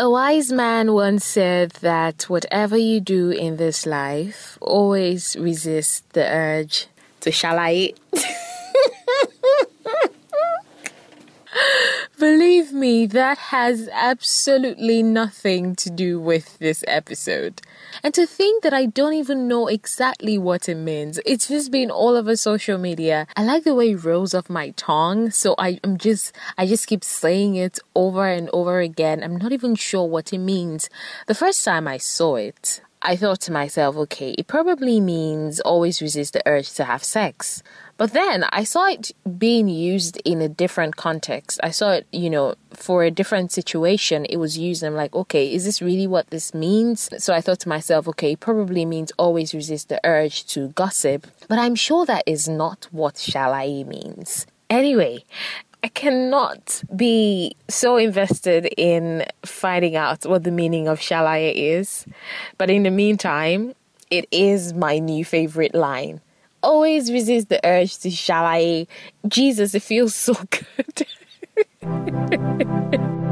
A wise man once said that whatever you do in this life, always resist the urge to shalaye. Believe me, that has absolutely nothing to do with this episode. And to think that I don't even know exactly what it means. It's just been all over social media. I like the way it rolls off my tongue, so I, am just I just keep saying it over and over again. I'm not even sure what it means. The first time I saw it, I thought to myself, okay, it probably means always resist the urge to have sex. But then I saw it being used in a different context. I saw it, you know, for a different situation, it was used. I'm like, okay, is this really what this means? So I thought to myself, okay, it probably means always resist the urge to gossip. But I'm sure that is not what shalaye means. Anyway, I cannot be so invested in finding out what the meaning of shalaye is. But in the meantime, it is my new favorite line always resist the urge to shalaye. Jesus, it feels so good.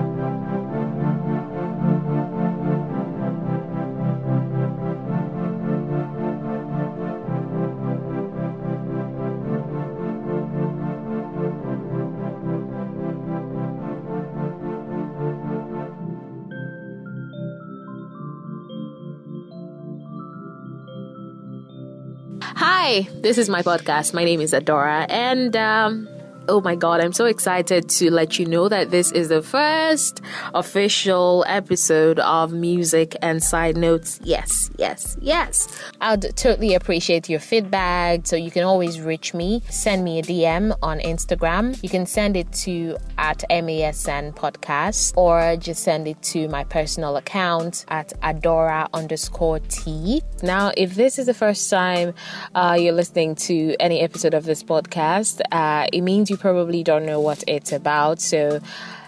Hi, this is my podcast. My name is Adora, and um, Oh my God, I'm so excited to let you know that this is the first official episode of Music and Side Notes. Yes, yes, yes. I'd totally appreciate your feedback. So you can always reach me. Send me a DM on Instagram. You can send it to at MASN podcast or just send it to my personal account at Adora underscore T. Now, if this is the first time uh, you're listening to any episode of this podcast, uh, it means you probably don't know what it's about. So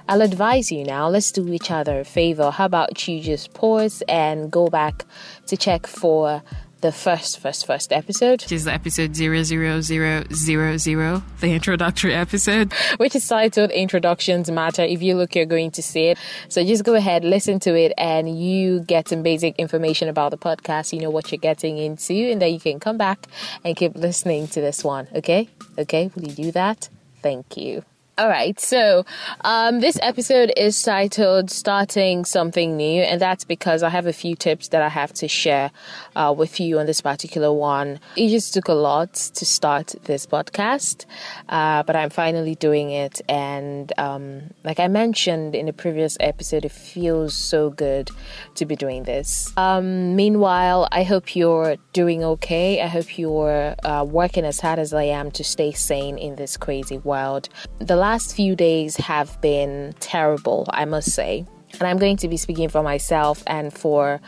I'll advise you now. Let's do each other a favor. How about you just pause and go back to check for the first, first, first episode. Which is episode 00000, the introductory episode. Which is titled Introductions Matter. If you look, you're going to see it. So just go ahead, listen to it, and you get some basic information about the podcast. You know what you're getting into, and then you can come back and keep listening to this one. Okay? Okay? Will you do that? Thank you. All right, so um, this episode is titled Starting Something New, and that's because I have a few tips that I have to share uh, with you on this particular one. It just took a lot to start this podcast, uh, but I'm finally doing it. And um, like I mentioned in the previous episode, it feels so good to be doing this. Um, meanwhile, I hope you're doing okay. I hope you're uh, working as hard as I am to stay sane in this crazy world. The last few days have been terrible, I must say. And I'm going to be speaking for myself and for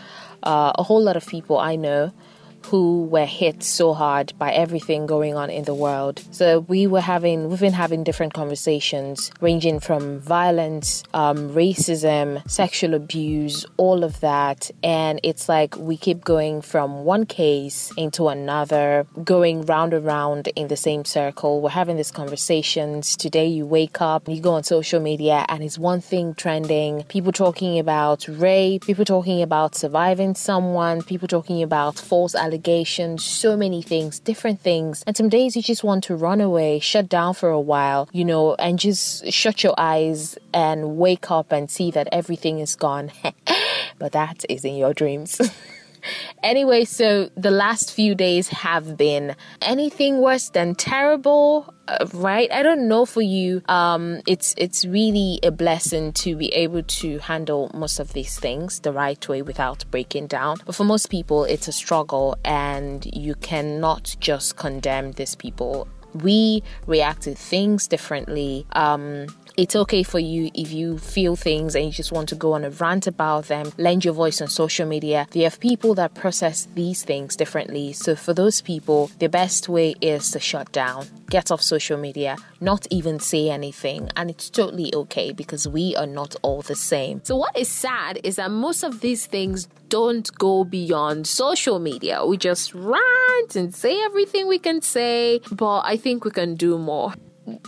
uh, a whole lot of people I know who were hit so hard by everything going on in the world. So we were having, we've been having different conversations ranging from violence, um, racism, sexual abuse, all of that. And it's like we keep going from one case into another, going round and round in the same circle. We're having these conversations. Today you wake up, you go on social media, and it's one thing trending. People talking about rape, people talking about surviving someone, people talking about false allegations allegations, so many things, different things. And some days you just want to run away, shut down for a while, you know, and just shut your eyes and wake up and see that everything is gone. but that is in your dreams. anyway, so the last few days have been anything worse than terrible, uh, right? I don't know for you. Um, it's it's really a blessing to be able to handle most of these things the right way without breaking down. But for most people, it's a struggle, and you cannot just condemn these people we react to things differently. Um, it's okay for you if you feel things and you just want to go on a rant about them, lend your voice on social media. They have people that process these things differently. So, for those people, the best way is to shut down, get off social media, not even say anything. And it's totally okay because we are not all the same. So, what is sad is that most of these things don't go beyond social media. We just rant and say everything we can say, but I think we can do more.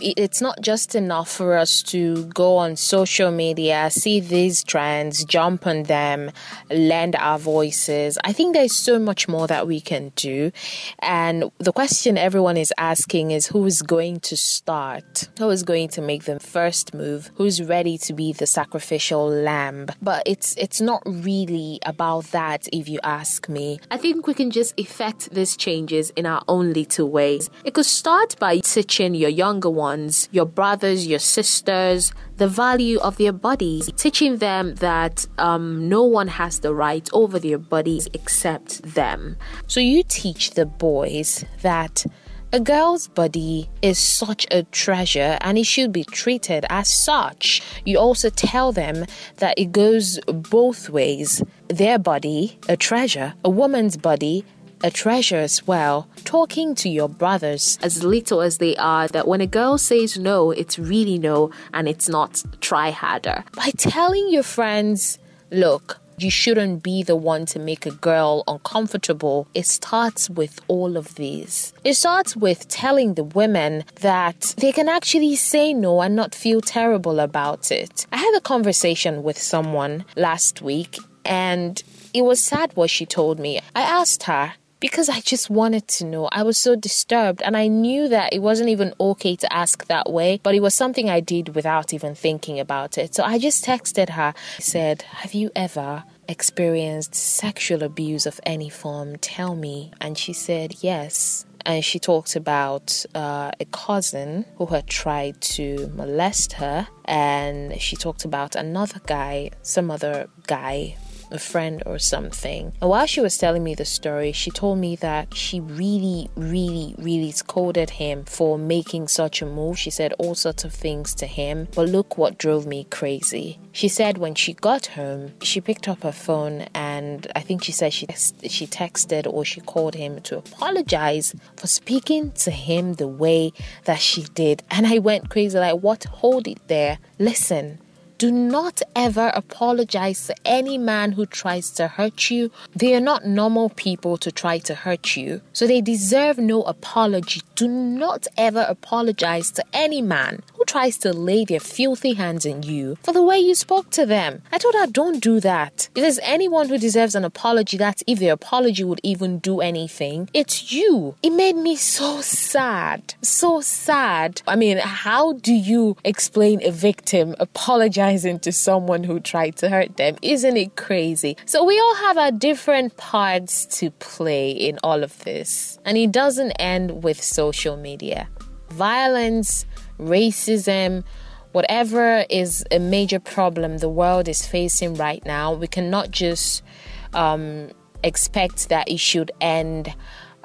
It's not just enough for us to go on social media, see these trends, jump on them, lend our voices. I think there's so much more that we can do. And the question everyone is asking is who is going to start? Who is going to make the first move? Who's ready to be the sacrificial lamb? But it's it's not really about that if you ask me. I think we can just effect these changes in our own little ways. It could start by teaching your younger ones, your brothers, your sisters, the value of their bodies, teaching them that um, no one has the right over their bodies except them. So you teach the boys that. A girl's body is such a treasure and it should be treated as such. You also tell them that it goes both ways. Their body, a treasure, a woman's body, a treasure as well. Talking to your brothers, as little as they are, that when a girl says no, it's really no and it's not try harder. By telling your friends, look, you shouldn't be the one to make a girl uncomfortable. It starts with all of these. It starts with telling the women that they can actually say no and not feel terrible about it. I had a conversation with someone last week and it was sad what she told me. I asked her, because I just wanted to know. I was so disturbed and I knew that it wasn't even okay to ask that way, but it was something I did without even thinking about it. So I just texted her. I said, Have you ever experienced sexual abuse of any form? Tell me. And she said, Yes and she talked about uh, a cousin who had tried to molest her, and she talked about another guy, some other guy a friend or something. And while she was telling me the story, she told me that she really, really, really scolded him for making such a move. She said all sorts of things to him, but look what drove me crazy. She said when she got home, she picked up her phone and I think she said she she texted or she called him to apologize for speaking to him the way that she did. And I went crazy like, what? Hold it there. Listen, do not ever apologize to any man who tries to hurt you. They are not normal people to try to hurt you, so they deserve no apology. Do not ever apologize to any man tries to lay their filthy hands on you for the way you spoke to them. I told her, don't do that. If there's anyone who deserves an apology, that's if their apology would even do anything. It's you. It made me so sad. So sad. I mean, how do you explain a victim apologizing to someone who tried to hurt them. Isn't it crazy? So we all have our different parts to play in all of this. And it doesn't end with social media. Violence, racism, whatever is a major problem the world is facing right now, we cannot just um, expect that it should end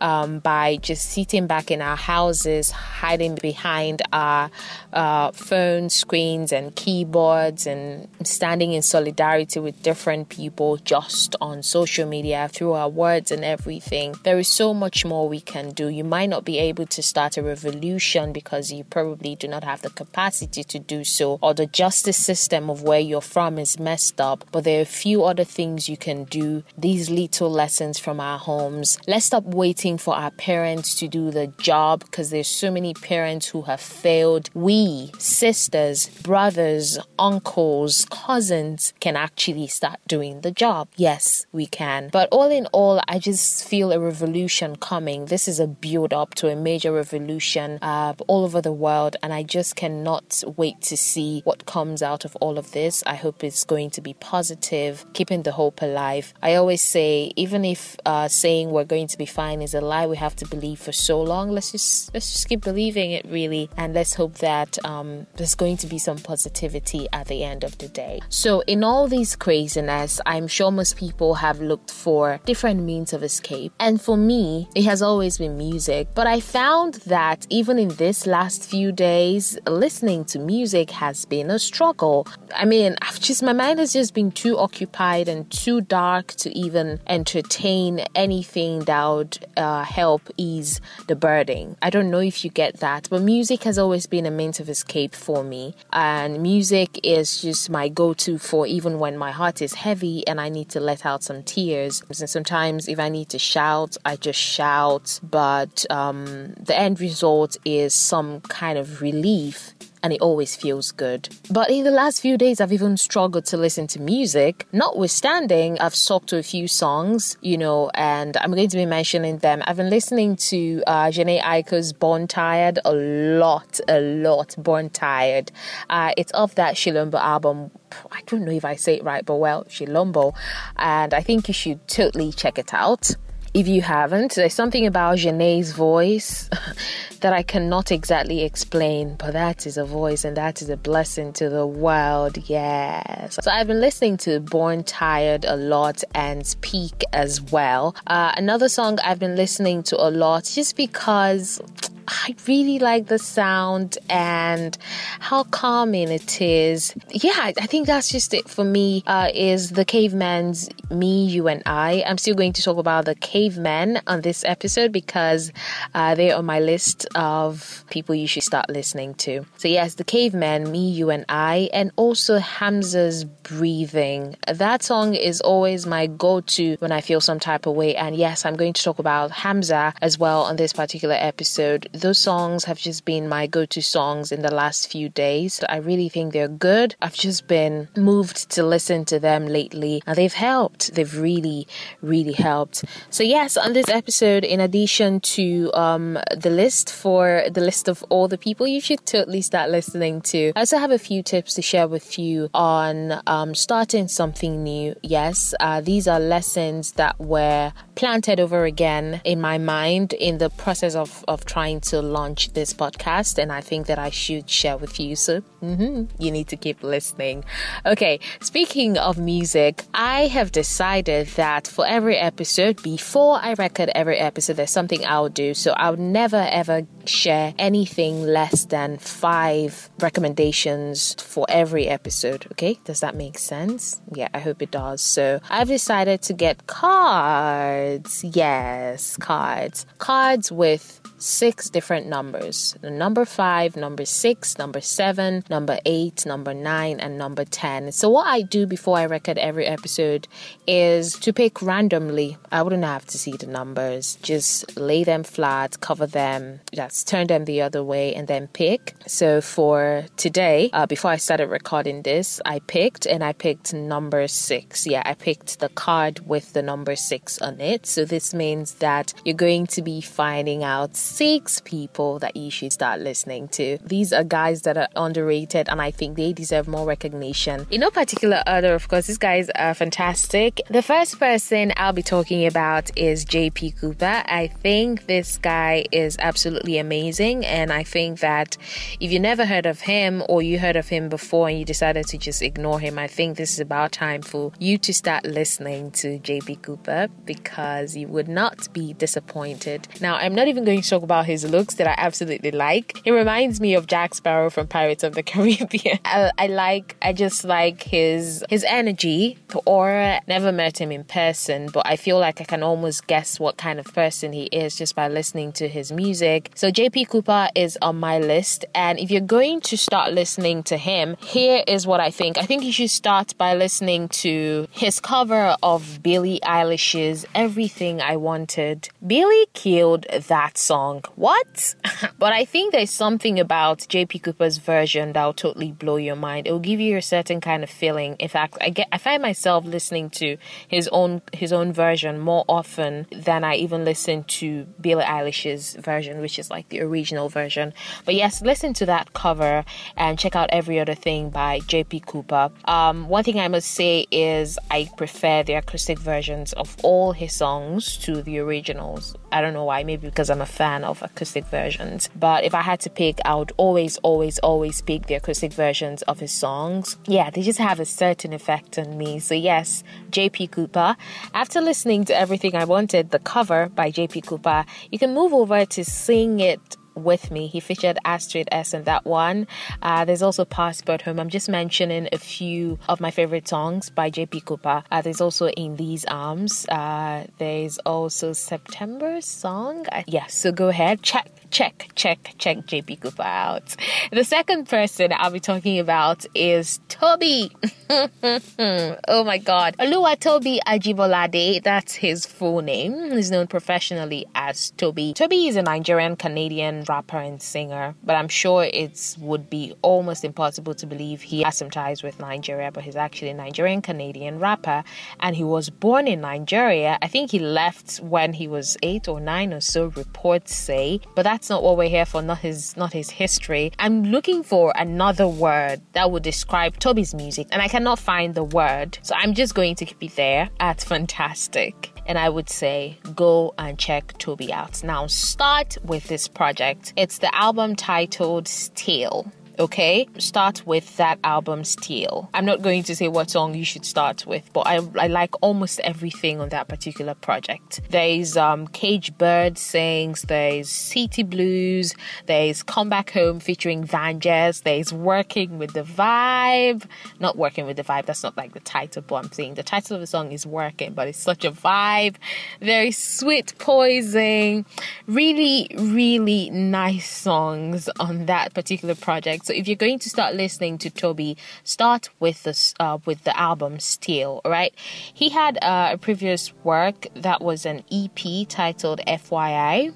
um, by just sitting back in our houses, hiding behind our uh, phone screens and keyboards, and standing in solidarity with different people just on social media through our words and everything. There is so much more we can do. You might not be able to start a revolution because you probably do not have the capacity to do so, or the justice system of where you're from is messed up, but there are a few other things you can do. These little lessons from our homes. Let's stop waiting waiting for our parents to do the job because there's so many parents who have failed. We, sisters, brothers, uncles, cousins can actually start doing the job. Yes, we can. But all in all, I just feel a revolution coming. This is a build up to a major revolution uh, all over the world, and I just cannot wait to see what comes out of all of this. I hope it's going to be positive, keeping the hope alive. I always say, even if uh, saying we're going to be fine is a lie we have to believe for so long. Let's just let's just keep believing it really, and let's hope that um, there's going to be some positivity at the end of the day. So in all these craziness, I'm sure most people have looked for different means of escape, and for me, it has always been music. But I found that even in this last few days, listening to music has been a struggle. I mean, I've just my mind has just been too occupied and too dark to even entertain anything that would. Uh, uh, help ease the burden. I don't know if you get that, but music has always been a means of escape for me. And music is just my go to for even when my heart is heavy and I need to let out some tears. And sometimes if I need to shout, I just shout. But um, the end result is some kind of relief and it always feels good. But in the last few days, I've even struggled to listen to music. Notwithstanding, I've stuck to a few songs, you know, and I'm going to be mentioning them. I've been listening to uh, Jhené Aiko's Born Tired a lot, a lot. Born Tired. Uh, it's off that Shilombo album. I don't know if I say it right, but well, Shilombo. And I think you should totally check it out if you haven't, there's something about Jhené's voice that I cannot exactly explain, but that is a voice and that is a blessing to the world. Yes. So I've been listening to Born Tired a lot and Speak as well. Uh, another song I've been listening to a lot just because I really like the sound and how calming it is. Yeah, I think that's just it for me. Uh, is the caveman's me, you, and I. I'm still going to talk about the cavemen on this episode because uh, they're on my list of people you should start listening to. So yes, the cavemen, me, you, and I, and also Hamzaa's breathing. That song is always my go-to when I feel some type of way. And yes, I'm going to talk about Hamzaa as well on this particular episode those songs have just been my go to songs in the last few days. I really think they're good. I've just been moved to listen to them lately, and they've helped. They've really, really helped. So, yes, on this episode, in addition to um, the list for the list of all the people you should totally start listening to, I also have a few tips to share with you on um, starting something new. Yes, uh, these are lessons that were planted over again in my mind in the process of, of trying to launch this podcast, and I think that I should share with you. So mm-hmm, you need to keep listening. Okay, speaking of music, I have decided that for every episode, before I record every episode, there's something I'll do. So I'll never ever share anything less than five recommendations for every episode. Okay, does that make sense? Yeah, I hope it does. So I've decided to get cards. Yes, cards. Cards with six different numbers number five, number six, number seven, number eight, number nine, and number 10. So, what I do before I record every episode is to pick randomly. I wouldn't have to see the numbers, just lay them flat, cover them, just turn them the other way, and then pick. So, for today, uh, before I started recording this, I picked and I picked number six. Yeah, I picked the card with the number six on it. So, this means that you're going to be finding out six people that you should start listening to. These are guys that are underrated and I think they deserve more recognition. In no particular order, of course, these guys are fantastic. The first person I'll be talking about is JP Cooper. I think this guy is absolutely amazing and I think that if you never heard of him or you heard of him before and you decided to just ignore him, I think this is about time for you to start listening to JP Cooper because you would not be disappointed. Now, I'm not even going to talk about his looks that I absolutely like. He reminds me of Jack Sparrow from Pirates of the Caribbean. I, I like, I just like his his energy, the aura. Never met him in person, but I feel like I can almost guess what kind of person he is just by listening to his music. So JP Cooper is on my list, and if you're going to start listening to him, here is what I think. I think you should start by listening to his cover of Billie Eilish's "Everything I Wanted." Billie killed that song song. What? but I think there's something about JP Cooper's version that'll totally blow your mind. It'll give you a certain kind of feeling. In fact, I get I find myself listening to his own his own version more often than I even listen to Billie Eilish's version, which is like the original version. But yes, listen to that cover and check out every other thing by JP Cooper. Um, one thing I must say is I prefer the acoustic versions of all his songs to the originals. I don't know why, maybe because I'm a fan of acoustic versions. But if I had to pick, I would always, always, always pick the acoustic versions of his songs. Yeah, they just have a certain effect on me. So, yes, JP Cooper. After listening to Everything I Wanted, the cover by JP Cooper, you can move over to Sing It with Me. He featured Astrid S in that one. Uh, there's also Passport Home. I'm just mentioning a few of my favorite songs by JP Cooper. Uh, there's also In These Arms. Uh, there's also September song. Uh, yeah, so go ahead, check check, check, check JP Cooper out. The second person I'll be talking about is TOBi. oh my god. Oluwatobi Ajibolade, that's his full name. He's known professionally as TOBi. TOBi is a Nigerian Canadian rapper and singer, but I'm sure it would be almost impossible to believe he has some ties with Nigeria, but he's actually a Nigerian Canadian rapper and he was born in Nigeria. I think he left when he was eight or nine or so, reports say, but that's not what we're here for, not his not his history. I'm looking for another word that would describe TOBi's music, and I cannot find the word. So I'm just going to keep it there at fantastic. And I would say go and check TOBi out. Now start with this project. It's the album titled Still okay? Start with that album Still. I'm not going to say what song you should start with, but I, I like almost everything on that particular project. There's um, Cage Bird Sings, there's City Blues, there's Come Back Home featuring Vanges, there's Working with the Vibe. Not Working with the Vibe, that's not like the title, but I'm saying the title of the song is Working, but it's such a vibe. Very sweet poison. Really, really nice songs on that particular project. So if you're going to start listening to TOBi, start with the uh, with the album Still. All right. He had uh, a previous work that was an EP titled FYI.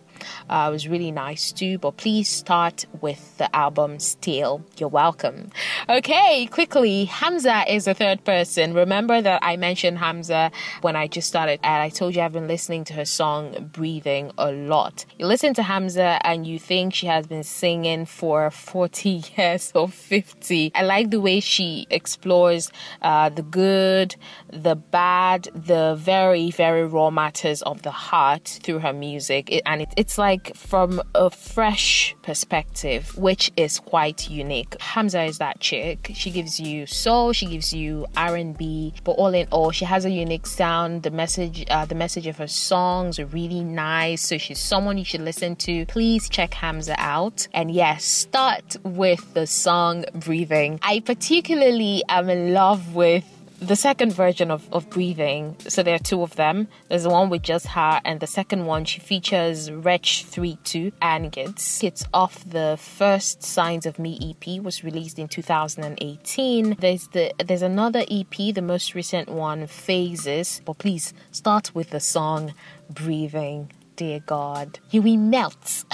Uh, was really nice too, but please start with the album Still. You're welcome. Okay, quickly, Hamzaa is a third person. Remember that I mentioned Hamzaa when I just started, and I told you I've been listening to her song Breathing a lot. You listen to Hamzaa and you think she has been singing for 40 years or 50. I like the way she explores uh, the good, the bad, the very, very raw matters of the heart through her music, it, and it, it's it's like from a fresh perspective, which is quite unique. Hamzaa is that chick. She gives you soul, she gives you R&B, but all in all, she has a unique sound. The message, uh, the message of her songs are really nice. So she's someone you should listen to. Please check Hamzaa out. And yes, start with the song "Breathing." I particularly am in love with the second version of, of breathing so there are two of them. There's the one with just her and the second one she features Wretch 32 and it's it's off the first signs of me ep was released in 2018 there's the there's another ep the most recent one phases. But please start with the song breathing dear god. You we melt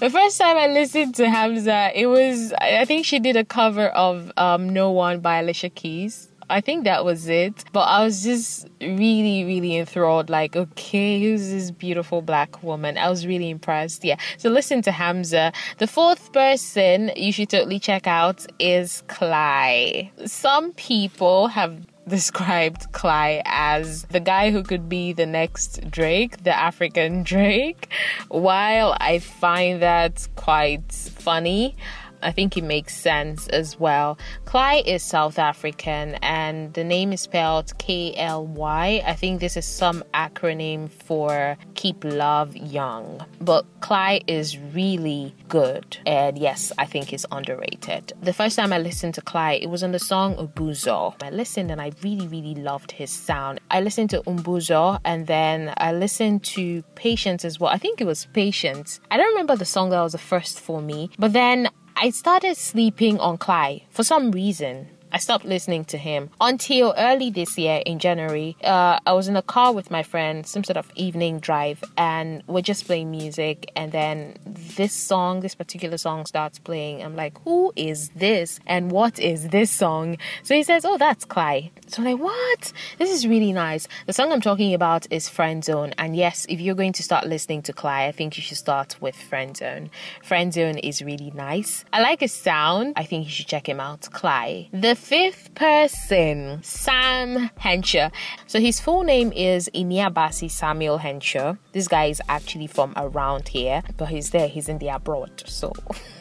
the first time I listened to Hamzaa, it was I think she did a cover of um, "No One" by Alicia Keys. I think that was it. But I was just really, really enthralled. Like, okay, who's this beautiful black woman? I was really impressed. Yeah. So listen to Hamzaa. The fourth person you should totally check out is Kly. Some people have described Kly as the guy who could be the next Drake, the African Drake. While I find that quite funny, I think it makes sense as well. Kly is South African and the name is spelled K L Y. I think this is some acronym for Keep Love Young. But Kly is really good and yes, I think it's underrated. The first time I listened to Kly, it was on the song Umbuzo. I listened and I really, really loved his sound. I listened to Umbuzo and then I listened to Patience as well. I think it was Patience. I don't remember the song that was the first for me, but then I started sleeping on Kly for some reason. I stopped listening to him until early this year in January. Uh, I was in a car with my friend, some sort of evening drive, and we're just playing music. And then this song, this particular song, starts playing. I'm like, who is this? And what is this song? So he says, oh, that's Kly. So I'm like, what? This is really nice. The song I'm talking about is Friend Zone. And yes, if you're going to start listening to Kly, I think you should start with Friend Zone. Friend Zone is really nice. I like his sound. I think you should check him out. Kly. The fifth person, Sam Henshaw. So his full name is Iniabasi Samuel Henshaw. This guy is actually from around here, but he's there, he's in the abroad. So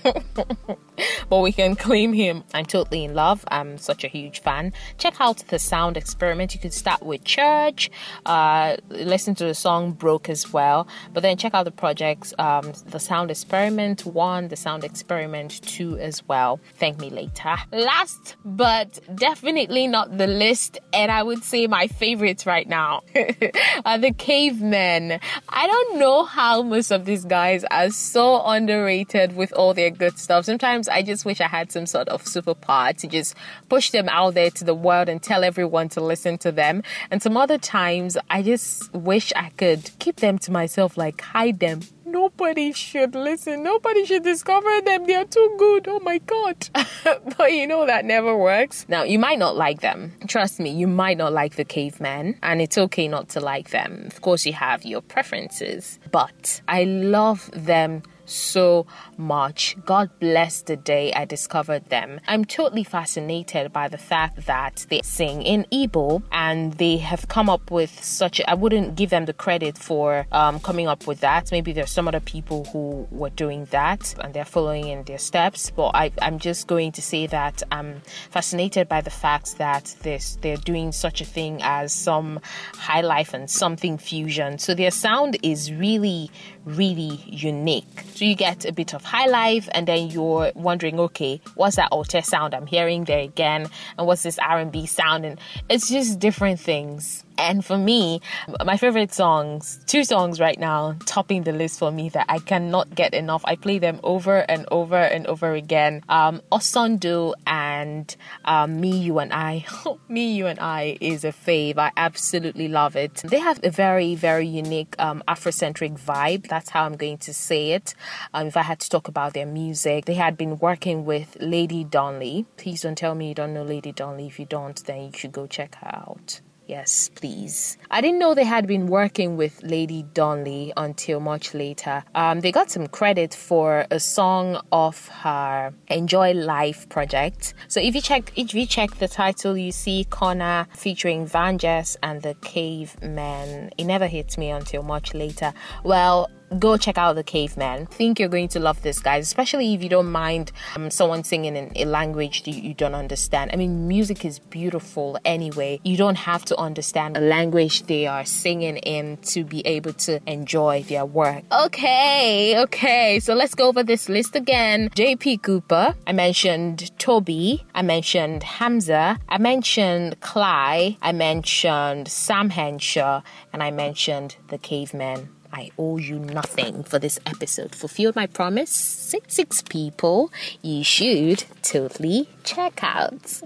but we can claim him. I'm totally in love. I'm such a huge fan. Check out the sound experiment. You could start with Church, uh, listen to the song Broke as well, but then check out the projects, um, the sound experiment one, the sound experiment two as well. Thank me later. Last but definitely not the list, and I would say my favorites right now are the cavemen. I don't know how most of these guys are so underrated with all their good stuff. Sometimes I just wish I had some sort of superpower to just push them out there to the world and tell everyone to listen to them. And some other times I just wish I could keep them to myself, like hide them nobody should listen. Nobody should discover them. They are too good. Oh my God. but you know that never works. Now, you might not like them. Trust me, you might not like the cavemen, and it's okay not to like them. Of course, you have your preferences, but I love them so much. God bless the day I discovered them. I'm totally fascinated by the fact that they sing in Igbo and they have come up with such. I wouldn't give them the credit for um, coming up with that. Maybe there's some other people who were doing that and they're following in their steps. But I, am just going to say that I'm fascinated by the fact that this they're doing such a thing as some high life and something fusion. So their sound is really, really unique. So you get a bit of high life and then you're wondering, okay, what's that alté sound I'm hearing there again? And what's this R&B sound? And it's just different things. And for me, my favorite songs, two songs right now, topping the list for me that I cannot get enough. I play them over and over and over again. Um, Osondu and um, Me, You and I. me, You and I is a fave. I absolutely love it. They have a very, very unique um, Afrocentric vibe. That's how I'm going to say it. Um, if I had to talk about their music, they had been working with Lady Donli. Please don't tell me you don't know Lady Donli. If you don't, then you should go check her out. Yes, please. I didn't know they had been working with Lady Donli until much later. Um, they got some credit for a song of her Enjoy Life project. So if you check, if you check the title, you see Connor featuring Vangelis and the Cavemen. It never hits me until much later. Well, go check out the caveman. Think you're going to love this, guys, especially if you don't mind um, someone singing in a language that you don't understand. I mean, music is beautiful anyway. You don't have to understand the language they are singing in to be able to enjoy their work. Okay, okay, so let's go over this list again. JP Cooper, I mentioned TOBi, I mentioned Hamzaa, I mentioned Kly, I mentioned Sam Henshaw, and I mentioned the caveman. I owe you nothing for this episode. Fulfilled my promise. Six, six people you should totally check out.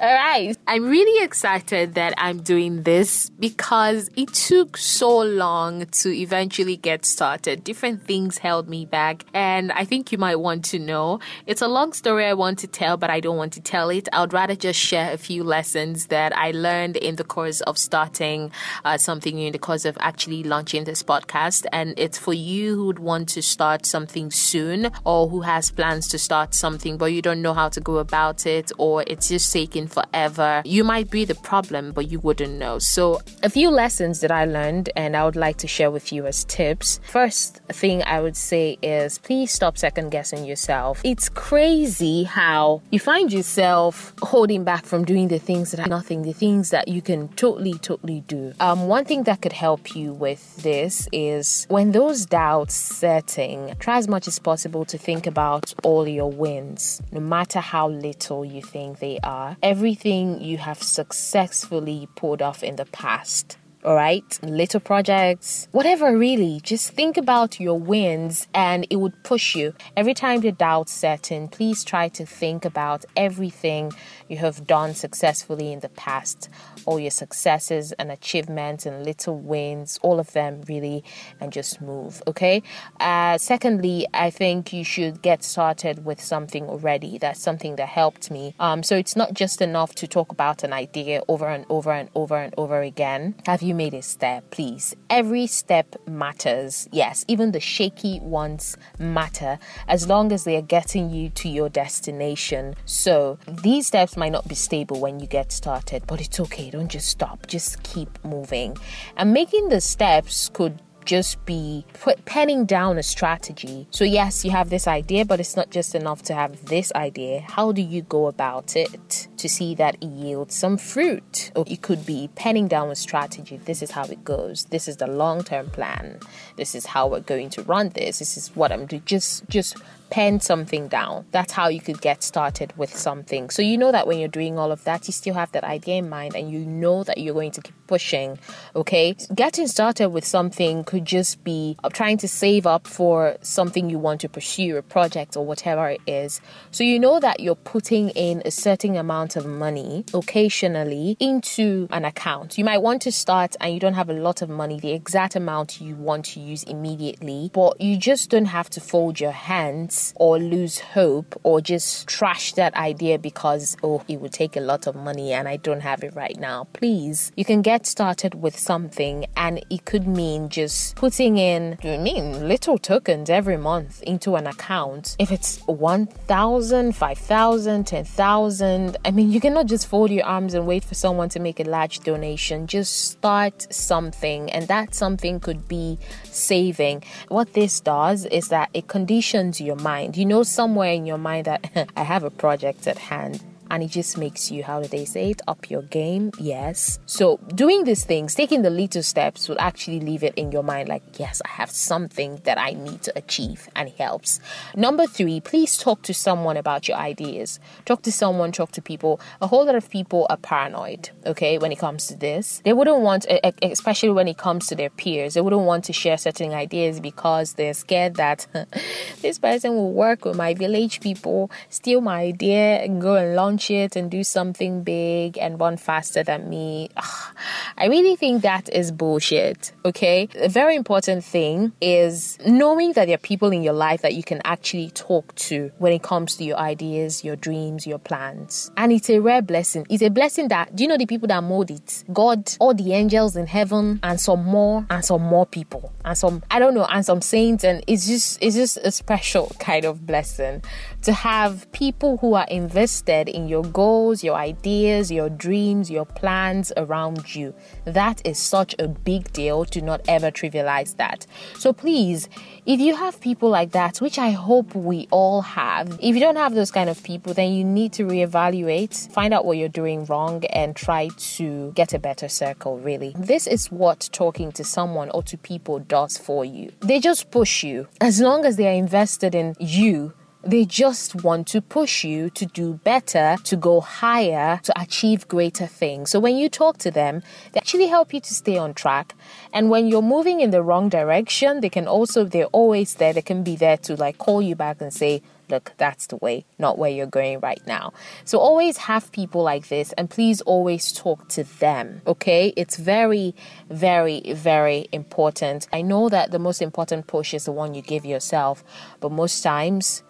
All right. I'm really excited that I'm doing this because it took so long to eventually get started. Different things held me back. And I think you might want to know. It's a long story I want to tell, but I don't want to tell it. I would rather just share a few lessons that I learned in the course of starting uh, something new, in the course of actually launching this podcast. And it's for you who would want to start something soon or who has plans to start something, but you don't know how to go about it or it's just taking forever. You might be the problem, but you wouldn't know. So, a few lessons that I learned and I would like to share with you as tips. First thing I would say is please stop second guessing yourself. It's crazy how you find yourself holding back from doing the things that are nothing, the things that you can totally, totally do. Um, one thing that could help you with this is when those doubts setting, try as much as possible to think about all your wins, no matter how little you think they are, everything you have successfully pulled off in the past all right? Little projects, whatever really. Just think about your wins and it would push you. Every time doubts set in, please try to think about everything you have done successfully in the past, all your successes and achievements and little wins, all of them really, and just move, okay? Uh, secondly, I think you should get started with something already. That's something that helped me. Um, so it's not just enough to talk about an idea over and over and over and over again. Have you you made a step, please. Every step matters. Yes, even the shaky ones matter as long as they are getting you to your destination. So these steps might not be stable when you get started, but it's okay. Don't just stop, just keep moving. And making the steps could just be put, penning down a strategy. So, yes, you have this idea, but it's not just enough to have this idea. How do you go about it to see that it yields some fruit? Or it could be penning down a strategy. This is how it goes. This is the long term plan. This is how we're going to run this. This is what I'm doing. Just, just pen something down. That's how you could get started with something. So you know that when you're doing all of that, you still have that idea in mind and you know that you're going to keep pushing. Okay. Getting started with something could just be trying to save up for something you want to pursue, a project or whatever it is. So you know that you're putting in a certain amount of money occasionally into an account. You might want to start and you don't have a lot of money, the exact amount you want to use immediately, but you just don't have to fold your hands or lose hope or just trash that idea because, oh, it would take a lot of money and I don't have it right now. Please, you can get started with something and it could mean just putting in, I mean, little tokens every month into an account. If it's 1,000, 5,000, 10,000, I mean, you cannot just fold your arms and wait for someone to make a large donation. Just start something, and that something could be saving. What this does is that it conditions your mind mind. You know, somewhere in your mind that I have a project at hand and it just makes you, how do they say it, up your game. Yes. So doing these things, taking the little steps will actually leave it in your mind like, yes, I have something that I need to achieve and it helps. Number three, please talk to someone about your ideas. Talk to someone, talk to people. A whole lot of people are paranoid, okay, when it comes to this. They wouldn't want, especially when it comes to their peers, they wouldn't want to share certain ideas because they're scared that this person will work with my village people, steal my idea, and go and launch launch it and do something big and run faster than me. Ugh, I really think that is bullshit. Okay. A very important thing is knowing that there are people in your life that you can actually talk to when it comes to your ideas, your dreams, your plans. And it's a rare blessing. It's a blessing that, do you know the people that mold it? God, all the angels in heaven, and some more, and some more people, and some, I don't know, and some saints. And it's just, it's just a special kind of blessing to have people who are invested in your goals, your ideas, your dreams, your plans around you. That is such a big deal Do not ever trivialize that. So please, if you have people like that, which I hope we all have, if you don't have those kind of people, then you need to reevaluate, find out what you're doing wrong, and try to get a better circle, really. This is what talking to someone or to people does for you. They just push you. As long as they are invested in you, they just want to push you to do better, to go higher, to achieve greater things. So when you talk to them, they actually help you to stay on track. And when you're moving in the wrong direction, they can also, they're always there. They can be there to like call you back and say, look, that's the way, not where you're going right now. So always have people like this and please always talk to them, okay? It's very, very, very important. I know that the most important push is the one you give yourself, but most times,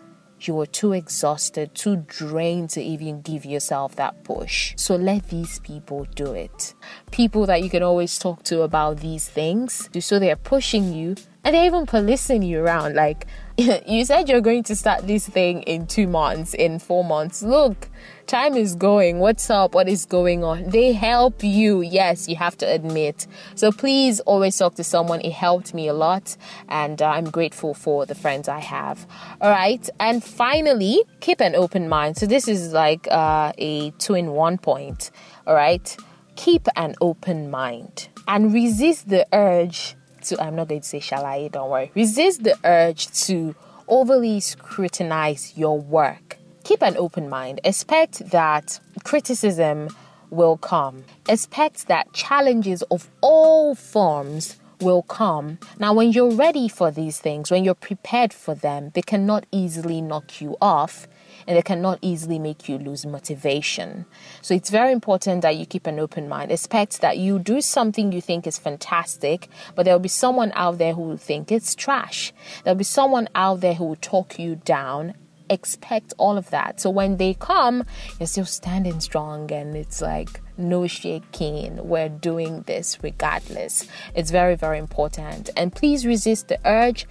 you were too exhausted, too drained to even give yourself that push. So let these people do it. People that you can always talk to about these things, so they're pushing you and they even policing you around. Like, you said you're going to start this thing in two months, in four months. Look, time is going. What's up? What is going on? They help you. Yes, you have to admit. So please always talk to someone. It helped me a lot, and uh, I'm grateful for the friends I have. All right. And finally, keep an open mind. So this is like uh, a two in one point. All right. Keep an open mind and resist the urge to, I'm not going to say shalaye, don't worry. Resist the urge to overly scrutinize your work. Keep an open mind. Expect that criticism will come. Expect that challenges of all forms will come. Now, when you're ready for these things, when you're prepared for them, they cannot easily knock you off and they cannot easily make you lose motivation. So it's very important that you keep an open mind. Expect that you do something you think is fantastic, but there'll be someone out there who will think it's trash. There'll be someone out there who will talk you down expect all of that. So when they come, you're still standing strong and it's like no shaking. We're doing this regardless. It's very, very important. And please resist the urge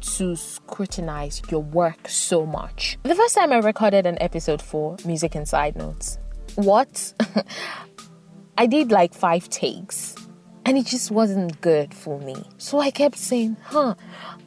to scrutinize your work so much. The first time I recorded an episode for Music and Side Notes, what? I did like five takes and it just wasn't good for me. So I kept saying, huh,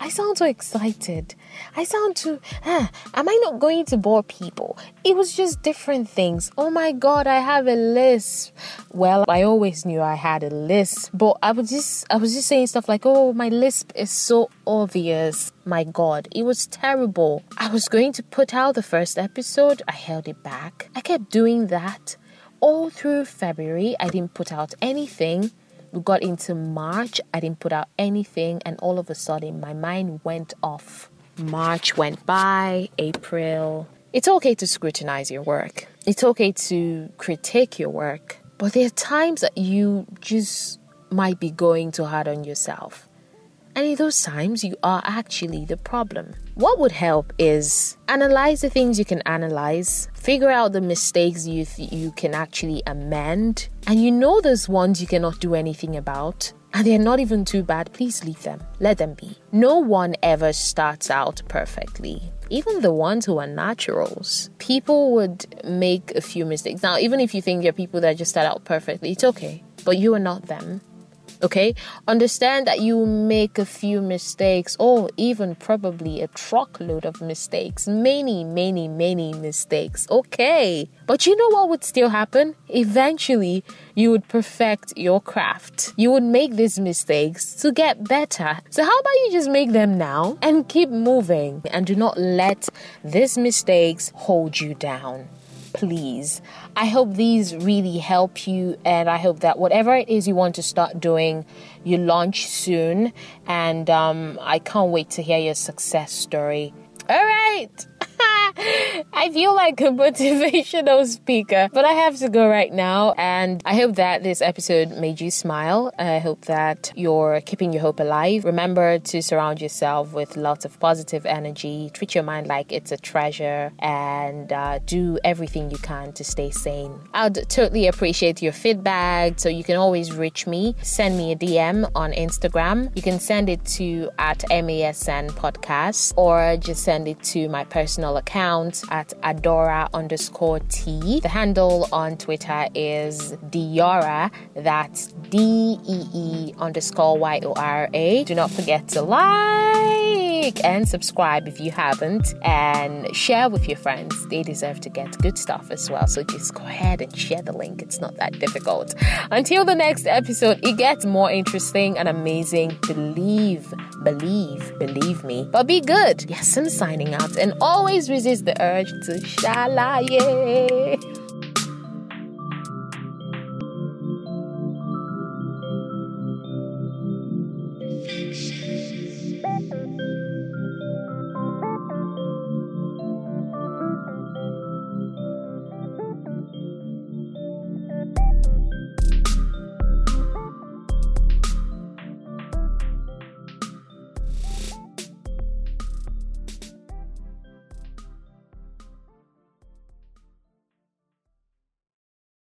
I sound so excited. I sound too, huh, am I not going to bore people? It was just different things. Oh my God, I have a list. Well, I always knew I had a list, but I was just, I was just saying stuff like, oh, my lisp is so obvious. My God, it was terrible. I was going to put out the first episode. I held it back. I kept doing that all through February. I didn't put out anything we got into March, I didn't put out anything, and all of a sudden my mind went off. March went by, April. It's okay to scrutinize your work, it's okay to critique your work, but there are times that you just might be going too hard on yourself. And in those times, you are actually the problem. What would help is analyze the things you can analyze, figure out the mistakes you th- you can actually amend, and you know those ones you cannot do anything about. And they're not even too bad, please leave them. Let them be. No one ever starts out perfectly even the ones who are naturals, people would make a few mistakes. Now, even if you think you're people that just start out perfectly, it's okay, but you are not them. Okay, understand that you make a few mistakes, or even probably a truckload of mistakes, many, many, many mistakes. Okay, but you know what would still happen? Eventually, you would perfect your craft. You would make these mistakes to get better. So, how about you just make them now and keep moving and do not let these mistakes hold you down? Please. I hope these really help you, and I hope that whatever it is you want to start doing, you launch soon. And um, I can't wait to hear your success story. All right. I feel like a motivational speaker, but I have to go right now. And I hope that this episode made you smile. I hope that you're keeping your hope alive. Remember to surround yourself with lots of positive energy. Treat your mind like it's a treasure and uh, do everything you can to stay sane. I'd totally appreciate your feedback. So you can always reach me. Send me a DM on Instagram. You can send it to at MASN podcast or just send it to my personal account at Adora underscore T. The handle on Twitter is Diora. That's D E E underscore Y O R A. Do not forget to like and subscribe if you haven't, and share with your friends. They deserve to get good stuff as well. So just go ahead and share the link. It's not that difficult. Until the next episode, it gets more interesting and amazing. Believe, believe, believe me. But be good. Yes, I'm signing out and always resist the urge to shalaye.